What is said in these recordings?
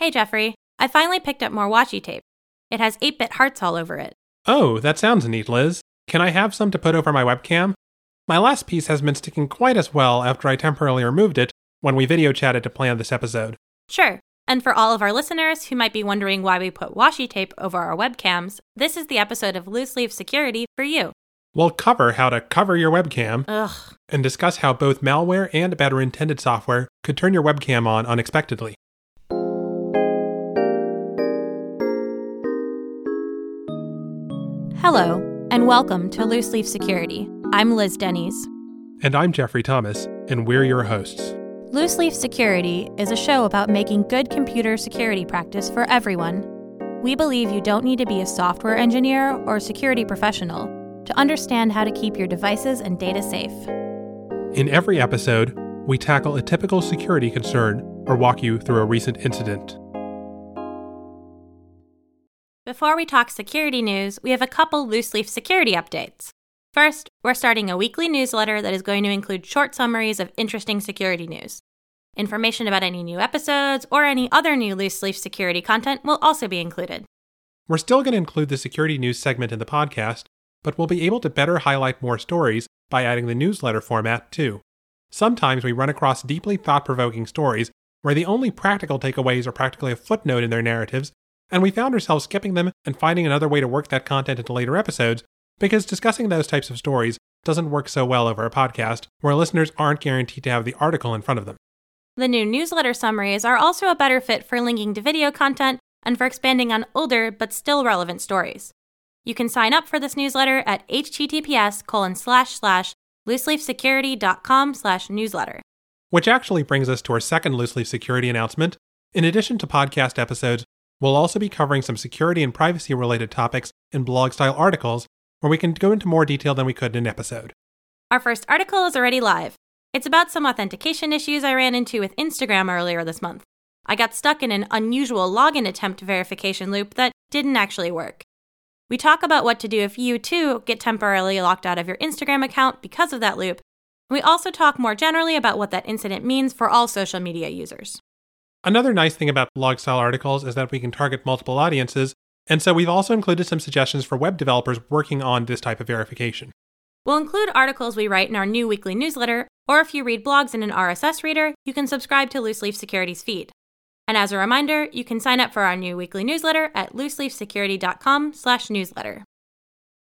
Hey, Jeffrey, I finally picked up more washi tape. It has 8 bit hearts all over it. Oh, that sounds neat, Liz. Can I have some to put over my webcam? My last piece has been sticking quite as well after I temporarily removed it when we video chatted to plan this episode. Sure. And for all of our listeners who might be wondering why we put washi tape over our webcams, this is the episode of Loose Leaf Security for you. We'll cover how to cover your webcam Ugh. and discuss how both malware and better intended software could turn your webcam on unexpectedly. Hello, and welcome to Loose Leaf Security. I'm Liz Denys. And I'm Jeffrey Thomas, and we're your hosts. Loose Leaf Security is a show about making good computer security practice for everyone. We believe you don't need to be a software engineer or security professional to understand how to keep your devices and data safe. In every episode, we tackle a typical security concern or walk you through a recent incident. Before we talk security news, we have a couple loose leaf security updates. First, we're starting a weekly newsletter that is going to include short summaries of interesting security news. Information about any new episodes or any other new loose leaf security content will also be included. We're still going to include the security news segment in the podcast, but we'll be able to better highlight more stories by adding the newsletter format too. Sometimes we run across deeply thought provoking stories where the only practical takeaways are practically a footnote in their narratives, and we found ourselves skipping them and finding another way to work that content into later episodes because discussing those types of stories doesn't work so well over a podcast where listeners aren't guaranteed to have the article in front of them. The new newsletter summaries are also a better fit for linking to video content and for expanding on older but still relevant stories. You can sign up for this newsletter at https colon slash slash looseleafsecurity.com slash newsletter. Which actually brings us to our second loose leaf security announcement. In addition to podcast episodes, we'll also be covering some security and privacy related topics in blog style articles where we can go into more detail than we could in an episode. Our first article is already live. It's about some authentication issues I ran into with Instagram earlier this month. I got stuck in an unusual login attempt verification loop that didn't actually work. We talk about what to do if you too get temporarily locked out of your Instagram account because of that loop. We also talk more generally about what that incident means for all social media users. Another nice thing about blog style articles is that we can target multiple audiences, and so we've also included some suggestions for web developers working on this type of verification. We'll include articles we write in our new weekly newsletter, or if you read blogs in an RSS reader, you can subscribe to Loose Leaf Security's feed. And as a reminder, you can sign up for our new weekly newsletter at looseleafsecurity.com/newsletter.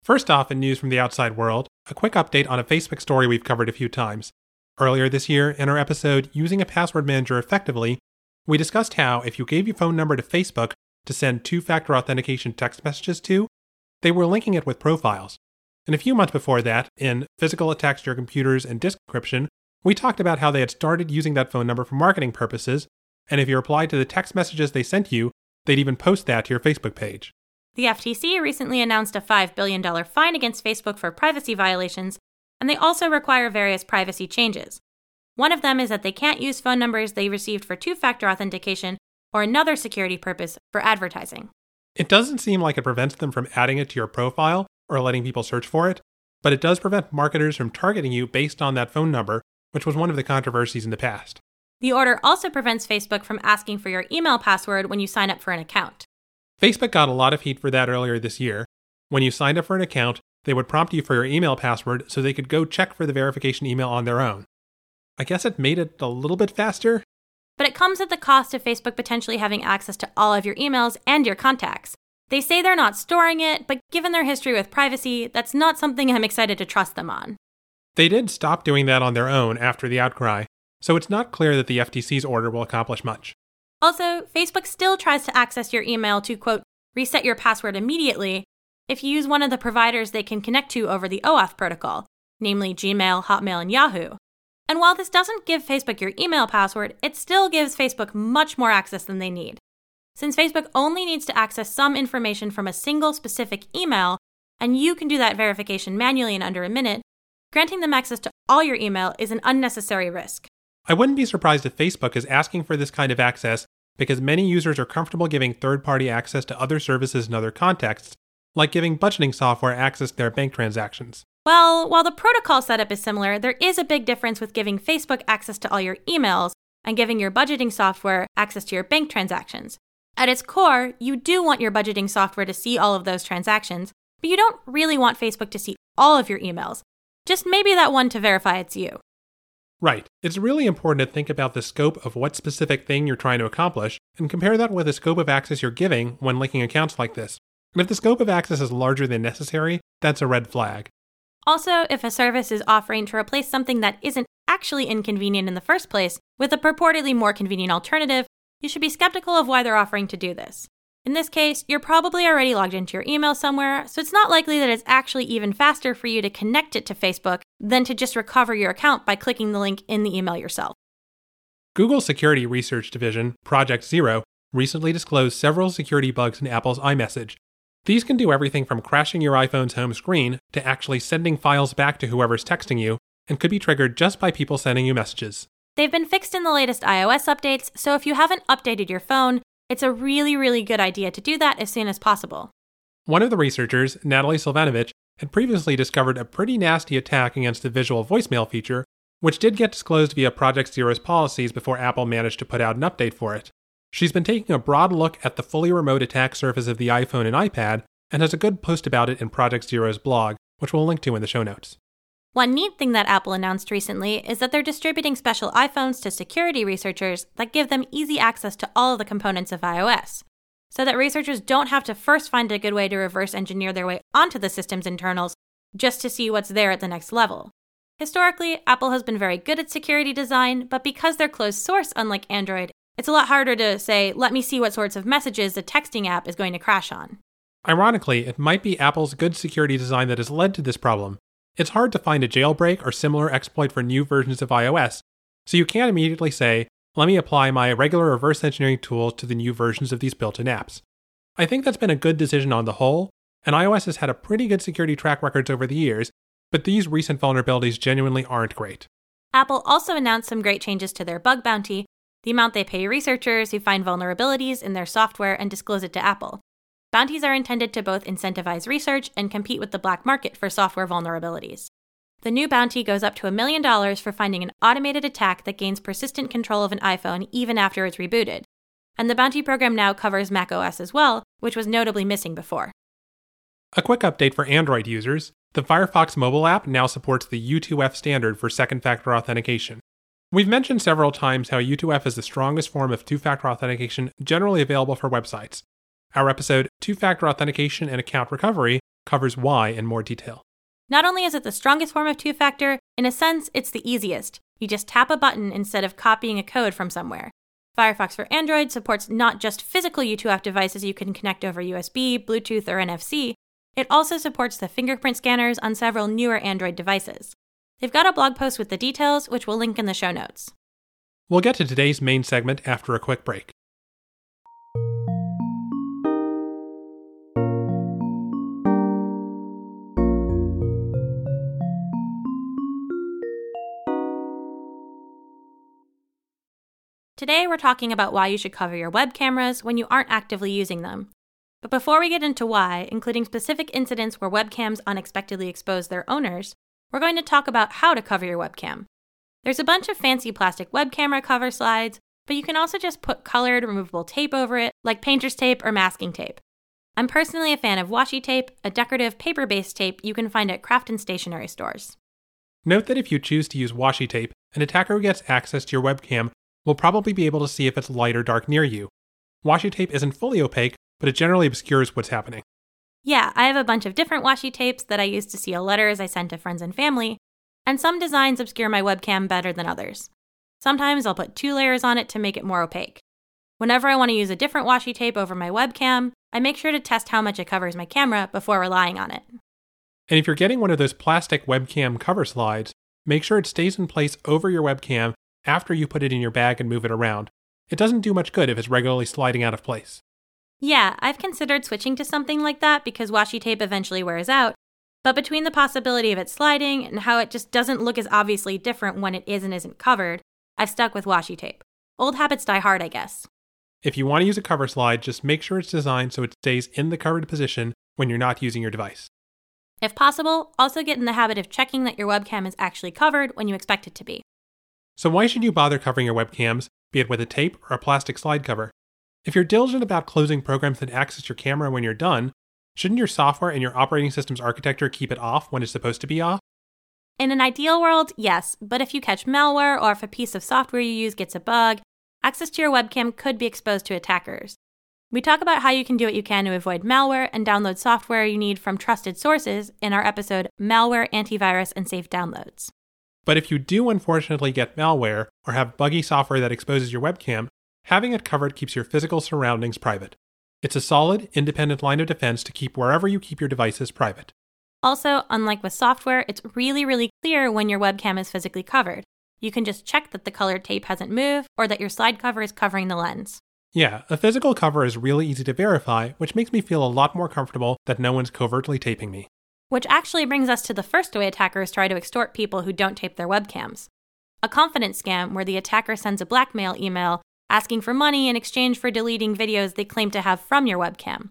First off, in news from the outside world, a quick update on a Facebook story we've covered a few times. Earlier this year, in our episode Using a Password Manager Effectively, we discussed how if you gave your phone number to Facebook to send two factor authentication text messages to, they were linking it with profiles. And a few months before that, in Physical Attacks to Your Computers and Disk Encryption, we talked about how they had started using that phone number for marketing purposes, and if you replied to the text messages they sent you, they'd even post that to your Facebook page. The FTC recently announced a $5 billion fine against Facebook for privacy violations, and they also require various privacy changes. One of them is that they can't use phone numbers they received for two factor authentication or another security purpose for advertising. It doesn't seem like it prevents them from adding it to your profile or letting people search for it, but it does prevent marketers from targeting you based on that phone number, which was one of the controversies in the past. The order also prevents Facebook from asking for your email password when you sign up for an account. Facebook got a lot of heat for that earlier this year. When you signed up for an account, they would prompt you for your email password so they could go check for the verification email on their own. I guess it made it a little bit faster. But it comes at the cost of Facebook potentially having access to all of your emails and your contacts. They say they're not storing it, but given their history with privacy, that's not something I'm excited to trust them on. They did stop doing that on their own after the outcry, so it's not clear that the FTC's order will accomplish much. Also, Facebook still tries to access your email to, quote, reset your password immediately if you use one of the providers they can connect to over the OAuth protocol, namely Gmail, Hotmail, and Yahoo. And while this doesn't give Facebook your email password, it still gives Facebook much more access than they need. Since Facebook only needs to access some information from a single specific email, and you can do that verification manually in under a minute, granting them access to all your email is an unnecessary risk. I wouldn't be surprised if Facebook is asking for this kind of access because many users are comfortable giving third party access to other services in other contexts, like giving budgeting software access to their bank transactions. Well, while the protocol setup is similar, there is a big difference with giving Facebook access to all your emails and giving your budgeting software access to your bank transactions. At its core, you do want your budgeting software to see all of those transactions, but you don't really want Facebook to see all of your emails, just maybe that one to verify it's you. Right. It's really important to think about the scope of what specific thing you're trying to accomplish and compare that with the scope of access you're giving when linking accounts like this. And if the scope of access is larger than necessary, that's a red flag. Also, if a service is offering to replace something that isn't actually inconvenient in the first place with a purportedly more convenient alternative, you should be skeptical of why they're offering to do this. In this case, you're probably already logged into your email somewhere, so it's not likely that it's actually even faster for you to connect it to Facebook than to just recover your account by clicking the link in the email yourself. Google's security research division, Project Zero, recently disclosed several security bugs in Apple's iMessage. These can do everything from crashing your iPhone's home screen to actually sending files back to whoever's texting you, and could be triggered just by people sending you messages. They've been fixed in the latest iOS updates, so if you haven't updated your phone, it's a really, really good idea to do that as soon as possible. One of the researchers, Natalie Silvanovich, had previously discovered a pretty nasty attack against the visual voicemail feature, which did get disclosed via Project Zero's policies before Apple managed to put out an update for it. She's been taking a broad look at the fully remote attack surface of the iPhone and iPad and has a good post about it in Project Zero's blog, which we'll link to in the show notes. One neat thing that Apple announced recently is that they're distributing special iPhones to security researchers that give them easy access to all of the components of iOS, so that researchers don't have to first find a good way to reverse engineer their way onto the system's internals just to see what's there at the next level. Historically, Apple has been very good at security design, but because they're closed source, unlike Android, it's a lot harder to say, let me see what sorts of messages the texting app is going to crash on. Ironically, it might be Apple's good security design that has led to this problem, it's hard to find a jailbreak or similar exploit for new versions of iOS, so you can't immediately say, let me apply my regular reverse engineering tools to the new versions of these built in apps. I think that's been a good decision on the whole, and iOS has had a pretty good security track records over the years, but these recent vulnerabilities genuinely aren't great. Apple also announced some great changes to their bug bounty, the amount they pay researchers who find vulnerabilities in their software and disclose it to Apple. Bounties are intended to both incentivize research and compete with the black market for software vulnerabilities. The new bounty goes up to a million dollars for finding an automated attack that gains persistent control of an iPhone even after it's rebooted. And the bounty program now covers macOS as well, which was notably missing before. A quick update for Android users the Firefox mobile app now supports the U2F standard for second factor authentication. We've mentioned several times how U2F is the strongest form of two factor authentication generally available for websites, our episode, Two Factor Authentication and Account Recovery, covers why in more detail. Not only is it the strongest form of two factor, in a sense, it's the easiest. You just tap a button instead of copying a code from somewhere. Firefox for Android supports not just physical U2F devices you can connect over USB, Bluetooth, or NFC, it also supports the fingerprint scanners on several newer Android devices. They've got a blog post with the details, which we'll link in the show notes. We'll get to today's main segment after a quick break. Today, we're talking about why you should cover your web cameras when you aren't actively using them. But before we get into why, including specific incidents where webcams unexpectedly expose their owners, we're going to talk about how to cover your webcam. There's a bunch of fancy plastic web camera cover slides, but you can also just put colored removable tape over it, like painter's tape or masking tape. I'm personally a fan of washi tape, a decorative paper based tape you can find at craft and stationery stores. Note that if you choose to use washi tape, an attacker who gets access to your webcam will probably be able to see if it's light or dark near you. Washi tape isn't fully opaque, but it generally obscures what's happening. Yeah, I have a bunch of different washi tapes that I use to seal letters I send to friends and family, and some designs obscure my webcam better than others. Sometimes I'll put two layers on it to make it more opaque. Whenever I want to use a different washi tape over my webcam, I make sure to test how much it covers my camera before relying on it. And if you're getting one of those plastic webcam cover slides, make sure it stays in place over your webcam after you put it in your bag and move it around. It doesn't do much good if it's regularly sliding out of place. Yeah, I've considered switching to something like that because washi tape eventually wears out, but between the possibility of it sliding and how it just doesn't look as obviously different when it is and isn't covered, I've stuck with washi tape. Old habits die hard, I guess. If you want to use a cover slide, just make sure it's designed so it stays in the covered position when you're not using your device. If possible, also get in the habit of checking that your webcam is actually covered when you expect it to be. So why should you bother covering your webcams, be it with a tape or a plastic slide cover? If you're diligent about closing programs that access your camera when you're done, shouldn't your software and your operating system's architecture keep it off when it's supposed to be off? In an ideal world, yes, but if you catch malware or if a piece of software you use gets a bug, access to your webcam could be exposed to attackers. We talk about how you can do what you can to avoid malware and download software you need from trusted sources in our episode Malware, Antivirus, and Safe Downloads. But if you do unfortunately get malware or have buggy software that exposes your webcam, having it covered keeps your physical surroundings private. It's a solid, independent line of defense to keep wherever you keep your devices private. Also, unlike with software, it's really, really clear when your webcam is physically covered. You can just check that the colored tape hasn't moved or that your slide cover is covering the lens. Yeah, a physical cover is really easy to verify, which makes me feel a lot more comfortable that no one's covertly taping me. Which actually brings us to the first way attackers try to extort people who don't tape their webcams a confidence scam where the attacker sends a blackmail email asking for money in exchange for deleting videos they claim to have from your webcam.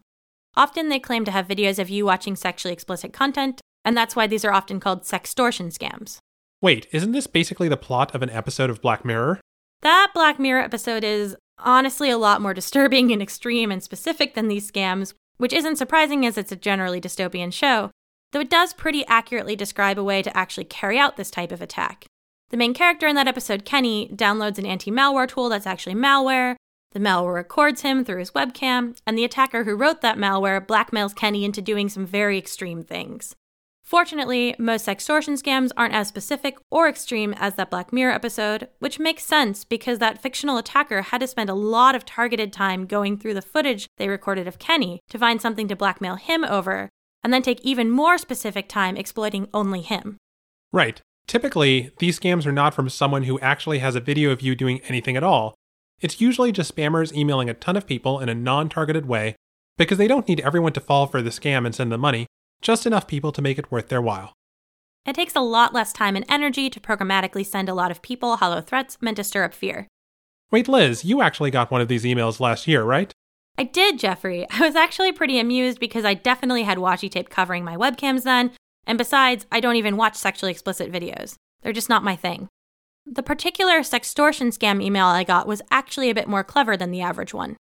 Often they claim to have videos of you watching sexually explicit content, and that's why these are often called sextortion scams. Wait, isn't this basically the plot of an episode of Black Mirror? That Black Mirror episode is honestly a lot more disturbing and extreme and specific than these scams, which isn't surprising as it's a generally dystopian show, though it does pretty accurately describe a way to actually carry out this type of attack. The main character in that episode, Kenny, downloads an anti malware tool that's actually malware. The malware records him through his webcam, and the attacker who wrote that malware blackmails Kenny into doing some very extreme things. Fortunately, most extortion scams aren't as specific or extreme as that Black Mirror episode, which makes sense because that fictional attacker had to spend a lot of targeted time going through the footage they recorded of Kenny to find something to blackmail him over, and then take even more specific time exploiting only him. Right. Typically, these scams are not from someone who actually has a video of you doing anything at all. It's usually just spammers emailing a ton of people in a non targeted way because they don't need everyone to fall for the scam and send them money just enough people to make it worth their while. It takes a lot less time and energy to programmatically send a lot of people hollow threats meant to stir up fear. Wait, Liz, you actually got one of these emails last year, right? I did, Jeffrey. I was actually pretty amused because I definitely had washi tape covering my webcams then, and besides, I don't even watch sexually explicit videos. They're just not my thing. The particular sextortion scam email I got was actually a bit more clever than the average one.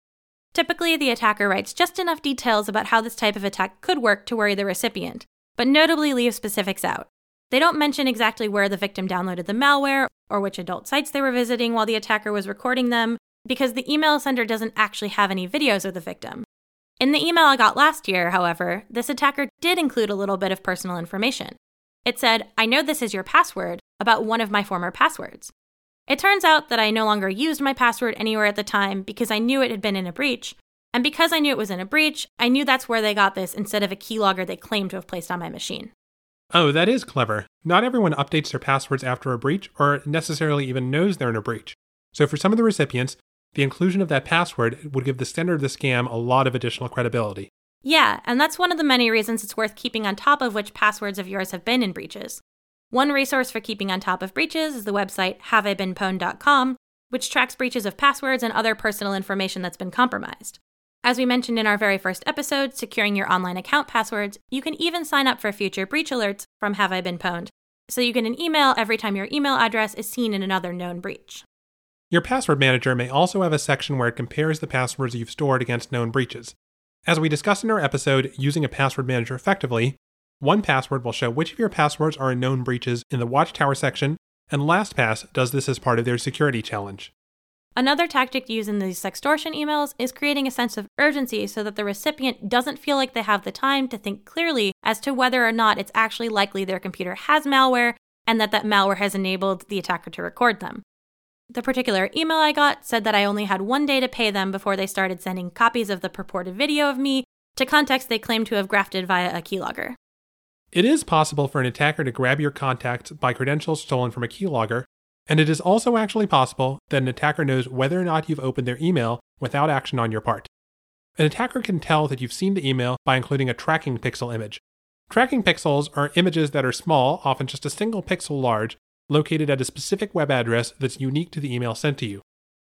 Typically, the attacker writes just enough details about how this type of attack could work to worry the recipient, but notably leaves specifics out. They don't mention exactly where the victim downloaded the malware or which adult sites they were visiting while the attacker was recording them, because the email sender doesn't actually have any videos of the victim. In the email I got last year, however, this attacker did include a little bit of personal information. It said, I know this is your password, about one of my former passwords. It turns out that I no longer used my password anywhere at the time because I knew it had been in a breach. And because I knew it was in a breach, I knew that's where they got this instead of a keylogger they claimed to have placed on my machine. Oh, that is clever. Not everyone updates their passwords after a breach or necessarily even knows they're in a breach. So for some of the recipients, the inclusion of that password would give the sender of the scam a lot of additional credibility. Yeah, and that's one of the many reasons it's worth keeping on top of which passwords of yours have been in breaches. One resource for keeping on top of breaches is the website haveibeenpwned.com, which tracks breaches of passwords and other personal information that's been compromised. As we mentioned in our very first episode, securing your online account passwords, you can even sign up for future breach alerts from Have I Been Pwned, so you get an email every time your email address is seen in another known breach. Your password manager may also have a section where it compares the passwords you've stored against known breaches. As we discussed in our episode, using a password manager effectively, 1Password will show which of your passwords are in known breaches in the Watchtower section, and LastPass does this as part of their security challenge. Another tactic used in these sextortion emails is creating a sense of urgency so that the recipient doesn't feel like they have the time to think clearly as to whether or not it's actually likely their computer has malware and that that malware has enabled the attacker to record them. The particular email I got said that I only had one day to pay them before they started sending copies of the purported video of me to contacts they claimed to have grafted via a keylogger. It is possible for an attacker to grab your contacts by credentials stolen from a keylogger, and it is also actually possible that an attacker knows whether or not you've opened their email without action on your part. An attacker can tell that you've seen the email by including a tracking pixel image. Tracking pixels are images that are small, often just a single pixel large, located at a specific web address that's unique to the email sent to you.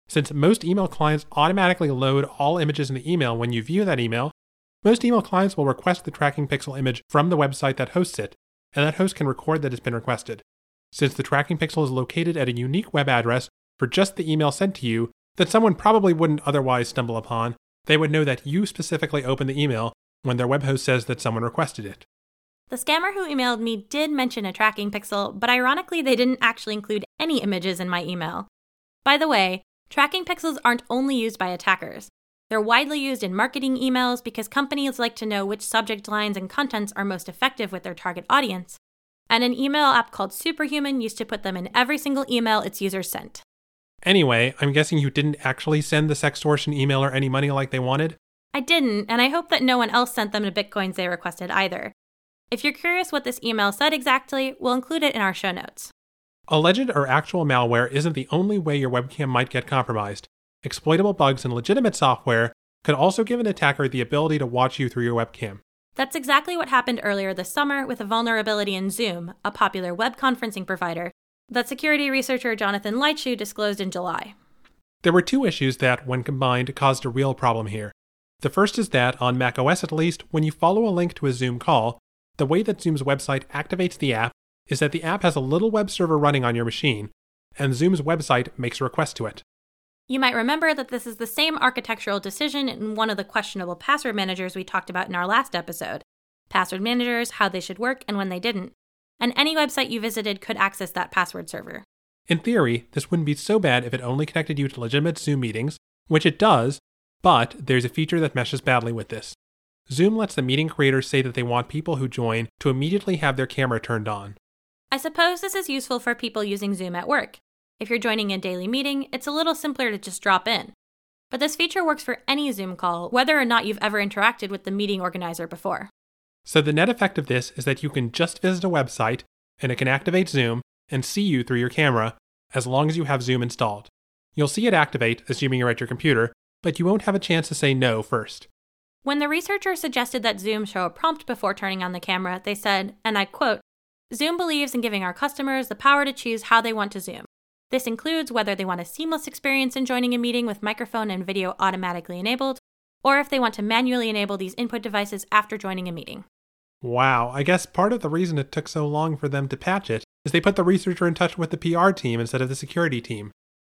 Since most email clients automatically load all images in the email when you view that email, most email clients will request the tracking pixel image from the website that hosts it, and that host can record that it's been requested. since the tracking pixel is located at a unique web address for just the email sent to you that someone probably wouldn't otherwise stumble upon, they would know that you specifically opened the email when their web host says that someone requested it. The scammer who emailed me did mention a tracking pixel, but ironically, they didn't actually include any images in my email. By the way, tracking pixels aren't only used by attackers. They're widely used in marketing emails because companies like to know which subject lines and contents are most effective with their target audience. And an email app called Superhuman used to put them in every single email its users sent. Anyway, I'm guessing you didn't actually send the sextortion email or any money like they wanted? I didn't, and I hope that no one else sent them the bitcoins they requested either. If you're curious what this email said exactly, we'll include it in our show notes. Alleged or actual malware isn't the only way your webcam might get compromised. Exploitable bugs in legitimate software could also give an attacker the ability to watch you through your webcam. That's exactly what happened earlier this summer with a vulnerability in Zoom, a popular web conferencing provider, that security researcher Jonathan Leitschuh disclosed in July. There were two issues that, when combined, caused a real problem here. The first is that, on macOS at least, when you follow a link to a Zoom call, the way that Zoom's website activates the app is that the app has a little web server running on your machine, and Zoom's website makes a request to it. You might remember that this is the same architectural decision in one of the questionable password managers we talked about in our last episode password managers, how they should work, and when they didn't. And any website you visited could access that password server. In theory, this wouldn't be so bad if it only connected you to legitimate Zoom meetings, which it does, but there's a feature that meshes badly with this. Zoom lets the meeting creators say that they want people who join to immediately have their camera turned on. I suppose this is useful for people using Zoom at work. If you're joining a daily meeting, it's a little simpler to just drop in. But this feature works for any Zoom call, whether or not you've ever interacted with the meeting organizer before. So the net effect of this is that you can just visit a website and it can activate Zoom and see you through your camera as long as you have Zoom installed. You'll see it activate, assuming you're at your computer, but you won't have a chance to say no first. When the researcher suggested that Zoom show a prompt before turning on the camera, they said, and I quote, Zoom believes in giving our customers the power to choose how they want to Zoom. This includes whether they want a seamless experience in joining a meeting with microphone and video automatically enabled, or if they want to manually enable these input devices after joining a meeting. Wow, I guess part of the reason it took so long for them to patch it is they put the researcher in touch with the PR team instead of the security team.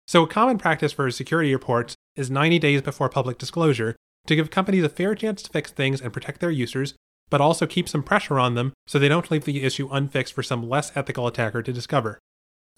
So, a common practice for security reports is 90 days before public disclosure to give companies a fair chance to fix things and protect their users, but also keep some pressure on them so they don't leave the issue unfixed for some less ethical attacker to discover.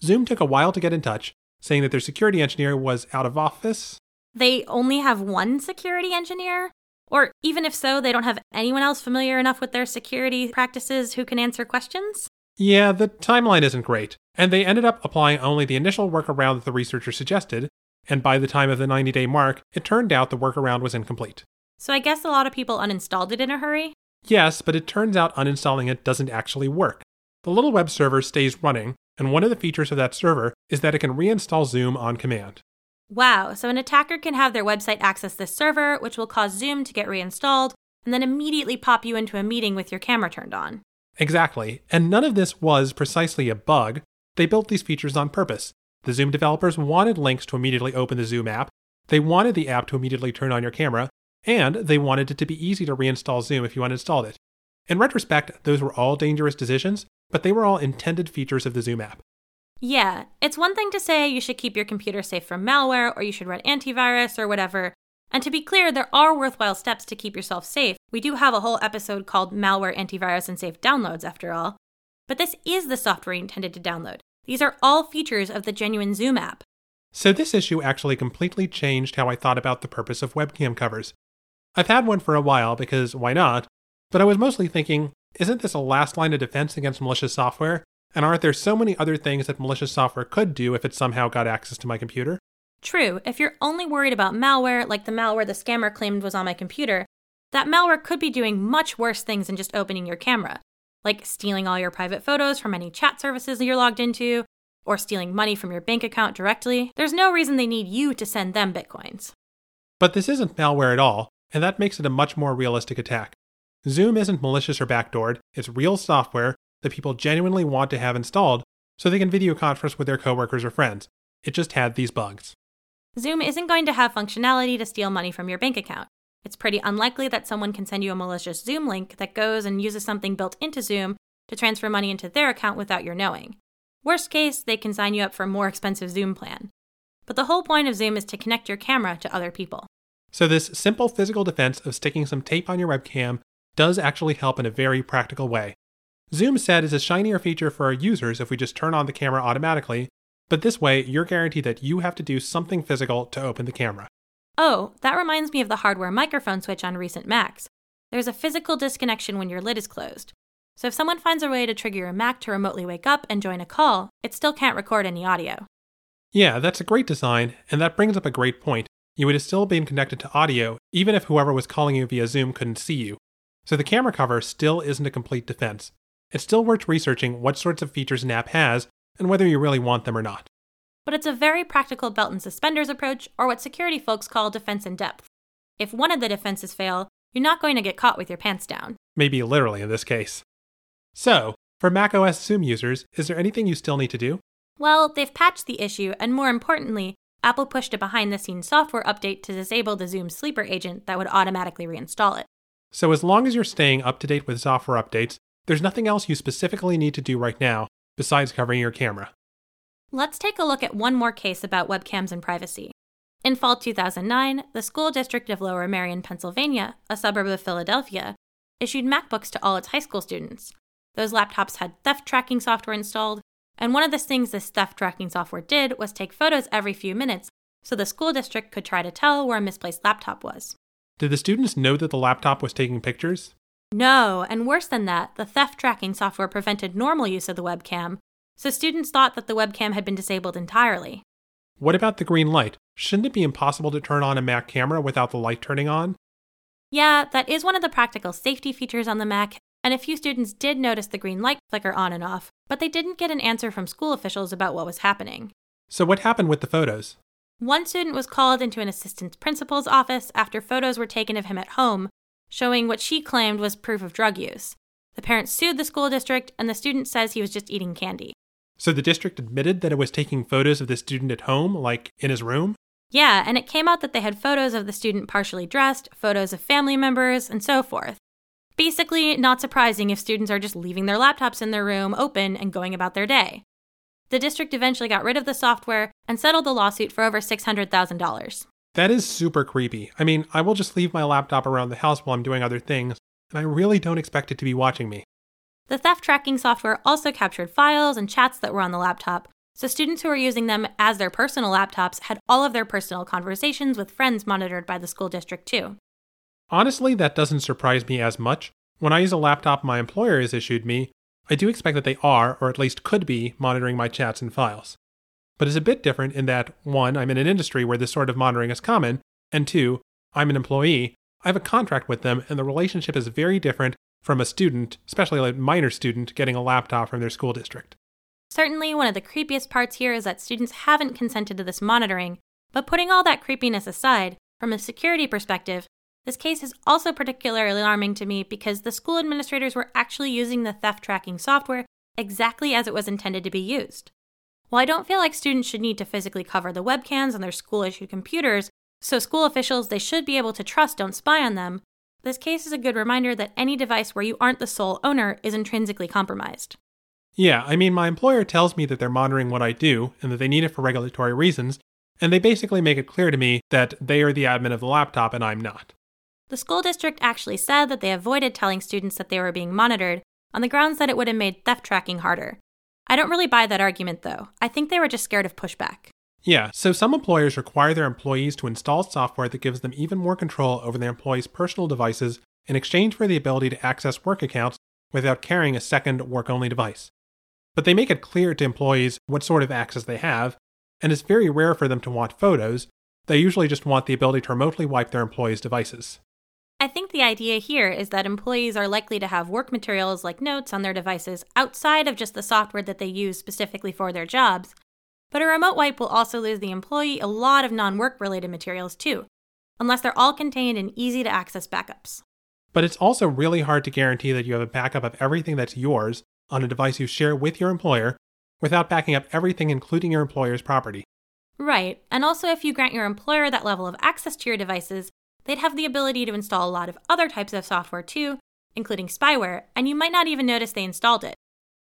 Zoom took a while to get in touch, saying that their security engineer was out of office. They only have one security engineer? Or even if so, they don't have anyone else familiar enough with their security practices who can answer questions? Yeah, the timeline isn't great, and they ended up applying only the initial workaround that the researcher suggested, and by the time of the 90 day mark, it turned out the workaround was incomplete. So I guess a lot of people uninstalled it in a hurry? Yes, but it turns out uninstalling it doesn't actually work. The little web server stays running, and one of the features of that server is that it can reinstall Zoom on command. Wow, so an attacker can have their website access this server, which will cause Zoom to get reinstalled, and then immediately pop you into a meeting with your camera turned on. Exactly, and none of this was precisely a bug. They built these features on purpose. The Zoom developers wanted links to immediately open the Zoom app, they wanted the app to immediately turn on your camera, and they wanted it to be easy to reinstall Zoom if you uninstalled it. In retrospect, those were all dangerous decisions, but they were all intended features of the Zoom app. Yeah, it's one thing to say you should keep your computer safe from malware or you should run antivirus or whatever. And to be clear, there are worthwhile steps to keep yourself safe. We do have a whole episode called Malware, Antivirus, and Safe Downloads, after all. But this is the software intended to download. These are all features of the genuine Zoom app. So, this issue actually completely changed how I thought about the purpose of webcam covers. I've had one for a while because why not? But I was mostly thinking, isn't this a last line of defense against malicious software? And aren't there so many other things that malicious software could do if it somehow got access to my computer? True, if you're only worried about malware, like the malware the scammer claimed was on my computer, that malware could be doing much worse things than just opening your camera, like stealing all your private photos from any chat services you're logged into, or stealing money from your bank account directly. There's no reason they need you to send them bitcoins. But this isn't malware at all, and that makes it a much more realistic attack. Zoom isn't malicious or backdoored, it's real software that people genuinely want to have installed so they can video conference with their coworkers or friends. It just had these bugs. Zoom isn't going to have functionality to steal money from your bank account. It's pretty unlikely that someone can send you a malicious Zoom link that goes and uses something built into Zoom to transfer money into their account without your knowing. Worst case, they can sign you up for a more expensive Zoom plan. But the whole point of Zoom is to connect your camera to other people. So, this simple physical defense of sticking some tape on your webcam does actually help in a very practical way. Zoom said is a shinier feature for our users if we just turn on the camera automatically, but this way you're guaranteed that you have to do something physical to open the camera. Oh, that reminds me of the hardware microphone switch on recent Macs. There's a physical disconnection when your lid is closed. So if someone finds a way to trigger your Mac to remotely wake up and join a call, it still can't record any audio. Yeah, that's a great design, and that brings up a great point. You would have still been connected to audio, even if whoever was calling you via Zoom couldn't see you. So the camera cover still isn't a complete defense. It's still worth researching what sorts of features an app has and whether you really want them or not. But it's a very practical belt and suspenders approach, or what security folks call defense in depth. If one of the defenses fail, you're not going to get caught with your pants down. Maybe literally in this case. So, for macOS Zoom users, is there anything you still need to do? Well, they've patched the issue, and more importantly, Apple pushed a behind the scenes software update to disable the Zoom sleeper agent that would automatically reinstall it. So, as long as you're staying up to date with software updates, there's nothing else you specifically need to do right now besides covering your camera. Let's take a look at one more case about webcams and privacy. In fall 2009, the school district of Lower Merion, Pennsylvania, a suburb of Philadelphia, issued MacBooks to all its high school students. Those laptops had theft tracking software installed, and one of the things this theft tracking software did was take photos every few minutes so the school district could try to tell where a misplaced laptop was. Did the students know that the laptop was taking pictures? No, and worse than that, the theft tracking software prevented normal use of the webcam, so students thought that the webcam had been disabled entirely. What about the green light? Shouldn't it be impossible to turn on a Mac camera without the light turning on? Yeah, that is one of the practical safety features on the Mac, and a few students did notice the green light flicker on and off, but they didn't get an answer from school officials about what was happening. So, what happened with the photos? One student was called into an assistant principal's office after photos were taken of him at home, showing what she claimed was proof of drug use. The parents sued the school district, and the student says he was just eating candy. So the district admitted that it was taking photos of the student at home, like in his room? Yeah, and it came out that they had photos of the student partially dressed, photos of family members, and so forth. Basically, not surprising if students are just leaving their laptops in their room open and going about their day. The district eventually got rid of the software and settled the lawsuit for over $600,000. That is super creepy. I mean, I will just leave my laptop around the house while I'm doing other things, and I really don't expect it to be watching me. The theft tracking software also captured files and chats that were on the laptop, so students who were using them as their personal laptops had all of their personal conversations with friends monitored by the school district, too. Honestly, that doesn't surprise me as much. When I use a laptop my employer has issued me, I do expect that they are, or at least could be, monitoring my chats and files. But it's a bit different in that, one, I'm in an industry where this sort of monitoring is common, and two, I'm an employee, I have a contract with them, and the relationship is very different from a student, especially a minor student, getting a laptop from their school district. Certainly, one of the creepiest parts here is that students haven't consented to this monitoring, but putting all that creepiness aside, from a security perspective, this case is also particularly alarming to me because the school administrators were actually using the theft tracking software exactly as it was intended to be used. While I don't feel like students should need to physically cover the webcams on their school issued computers, so school officials they should be able to trust don't spy on them, this case is a good reminder that any device where you aren't the sole owner is intrinsically compromised. Yeah, I mean, my employer tells me that they're monitoring what I do and that they need it for regulatory reasons, and they basically make it clear to me that they are the admin of the laptop and I'm not. The school district actually said that they avoided telling students that they were being monitored on the grounds that it would have made theft tracking harder. I don't really buy that argument, though. I think they were just scared of pushback. Yeah, so some employers require their employees to install software that gives them even more control over their employees' personal devices in exchange for the ability to access work accounts without carrying a second work only device. But they make it clear to employees what sort of access they have, and it's very rare for them to want photos. They usually just want the ability to remotely wipe their employees' devices. I think the idea here is that employees are likely to have work materials like notes on their devices outside of just the software that they use specifically for their jobs, but a remote wipe will also lose the employee a lot of non work related materials too, unless they're all contained in easy to access backups. But it's also really hard to guarantee that you have a backup of everything that's yours on a device you share with your employer without backing up everything, including your employer's property. Right, and also if you grant your employer that level of access to your devices, they'd have the ability to install a lot of other types of software too, including spyware, and you might not even notice they installed it.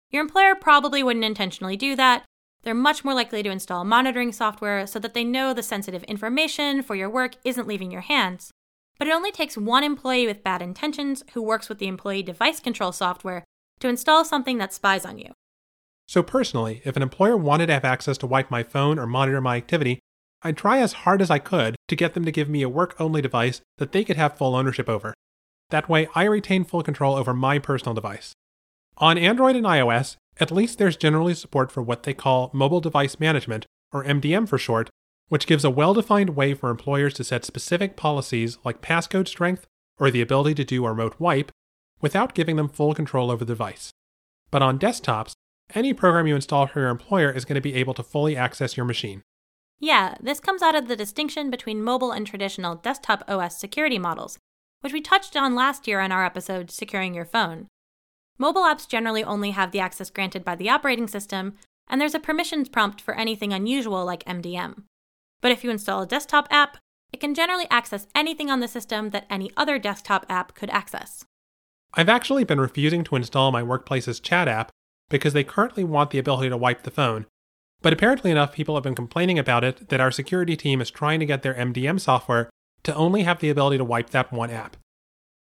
Your employer probably wouldn't intentionally do that. They're much more likely to install monitoring software so that they know the sensitive information for your work isn't leaving your hands. But it only takes one employee with bad intentions who works with the employee device control software to install something that spies on you. So, personally, if an employer wanted to have access to wipe my phone or monitor my activity, I'd try as hard as I could to get them to give me a work only device that they could have full ownership over. That way, I retain full control over my personal device. On Android and iOS, at least there's generally support for what they call Mobile Device Management, or MDM for short, which gives a well defined way for employers to set specific policies like passcode strength or the ability to do a remote wipe without giving them full control over the device. But on desktops, any program you install for your employer is going to be able to fully access your machine. Yeah, this comes out of the distinction between mobile and traditional desktop OS security models, which we touched on last year in our episode Securing Your Phone. Mobile apps generally only have the access granted by the operating system, and there's a permissions prompt for anything unusual like MDM. But if you install a desktop app, it can generally access anything on the system that any other desktop app could access. I've actually been refusing to install my workplace's chat app because they currently want the ability to wipe the phone. But apparently enough people have been complaining about it that our security team is trying to get their MDM software to only have the ability to wipe that one app.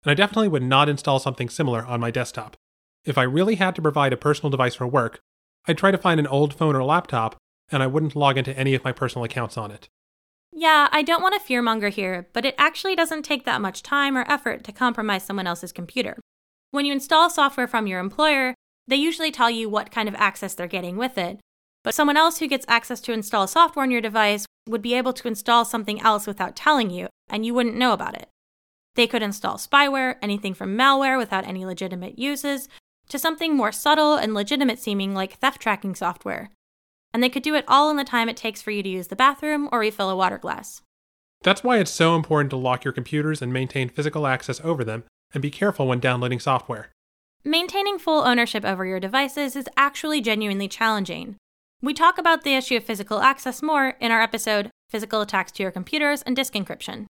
And I definitely would not install something similar on my desktop. If I really had to provide a personal device for work, I'd try to find an old phone or laptop, and I wouldn't log into any of my personal accounts on it. Yeah, I don't want to fearmonger here, but it actually doesn't take that much time or effort to compromise someone else's computer. When you install software from your employer, they usually tell you what kind of access they're getting with it. But someone else who gets access to install software on your device would be able to install something else without telling you, and you wouldn't know about it. They could install spyware, anything from malware without any legitimate uses, to something more subtle and legitimate seeming like theft tracking software. And they could do it all in the time it takes for you to use the bathroom or refill a water glass. That's why it's so important to lock your computers and maintain physical access over them, and be careful when downloading software. Maintaining full ownership over your devices is actually genuinely challenging. We talk about the issue of physical access more in our episode Physical Attacks to Your Computers and Disk Encryption.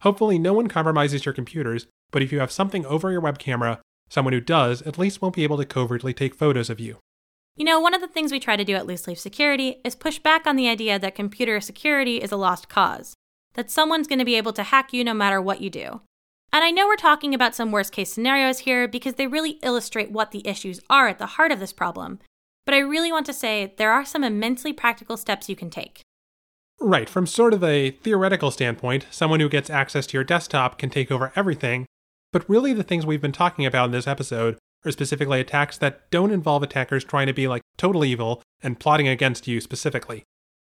Hopefully, no one compromises your computers, but if you have something over your web camera, someone who does at least won't be able to covertly take photos of you. You know, one of the things we try to do at Loose Leaf Security is push back on the idea that computer security is a lost cause, that someone's going to be able to hack you no matter what you do. And I know we're talking about some worst case scenarios here because they really illustrate what the issues are at the heart of this problem. But I really want to say there are some immensely practical steps you can take. Right, from sort of a theoretical standpoint, someone who gets access to your desktop can take over everything, but really the things we've been talking about in this episode are specifically attacks that don't involve attackers trying to be like total evil and plotting against you specifically.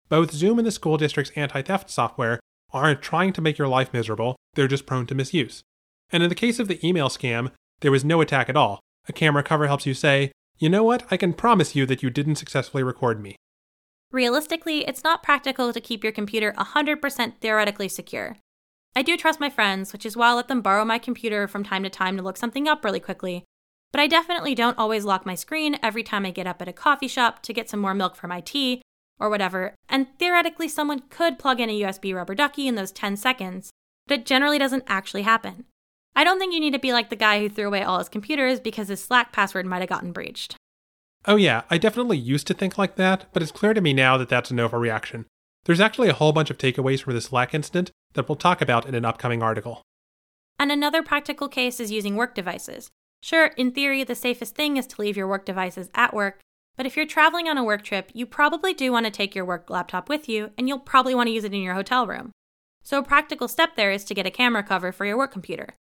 Both Zoom and the school district's anti theft software aren't trying to make your life miserable, they're just prone to misuse. And in the case of the email scam, there was no attack at all. A camera cover helps you say, you know what, I can promise you that you didn't successfully record me. Realistically, it's not practical to keep your computer 100% theoretically secure. I do trust my friends, which is why I let them borrow my computer from time to time to look something up really quickly. But I definitely don't always lock my screen every time I get up at a coffee shop to get some more milk for my tea or whatever, and theoretically, someone could plug in a USB rubber ducky in those 10 seconds, but it generally doesn't actually happen. I don't think you need to be like the guy who threw away all his computers because his Slack password might have gotten breached. Oh, yeah, I definitely used to think like that, but it's clear to me now that that's an overreaction. There's actually a whole bunch of takeaways from this Slack incident that we'll talk about in an upcoming article. And another practical case is using work devices. Sure, in theory, the safest thing is to leave your work devices at work, but if you're traveling on a work trip, you probably do want to take your work laptop with you, and you'll probably want to use it in your hotel room. So, a practical step there is to get a camera cover for your work computer.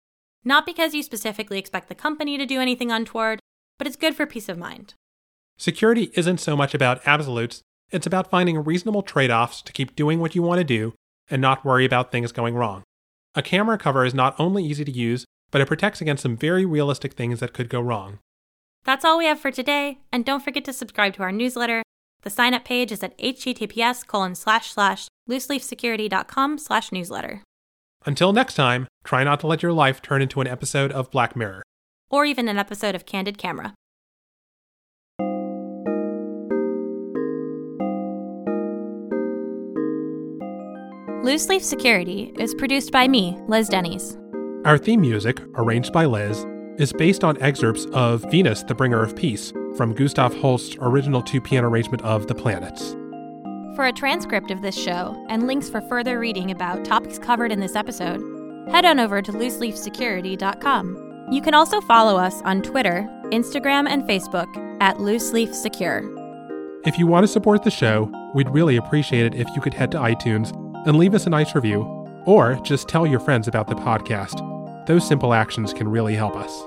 Not because you specifically expect the company to do anything untoward, but it's good for peace of mind. Security isn't so much about absolutes, it's about finding reasonable trade offs to keep doing what you want to do and not worry about things going wrong. A camera cover is not only easy to use, but it protects against some very realistic things that could go wrong. That's all we have for today, and don't forget to subscribe to our newsletter. The sign up page is at https colon slash slash looseleafsecurity.com slash newsletter. Until next time, try not to let your life turn into an episode of Black Mirror. Or even an episode of Candid Camera. Loose Leaf Security is produced by me, Liz Denys. Our theme music, arranged by Liz, is based on excerpts of Venus, the Bringer of Peace from Gustav Holst's original two piano arrangement of The Planets. For a transcript of this show and links for further reading about topics covered in this episode, head on over to looseleafsecurity.com. You can also follow us on Twitter, Instagram, and Facebook at Looseleaf Secure. If you want to support the show, we'd really appreciate it if you could head to iTunes and leave us a nice review, or just tell your friends about the podcast. Those simple actions can really help us.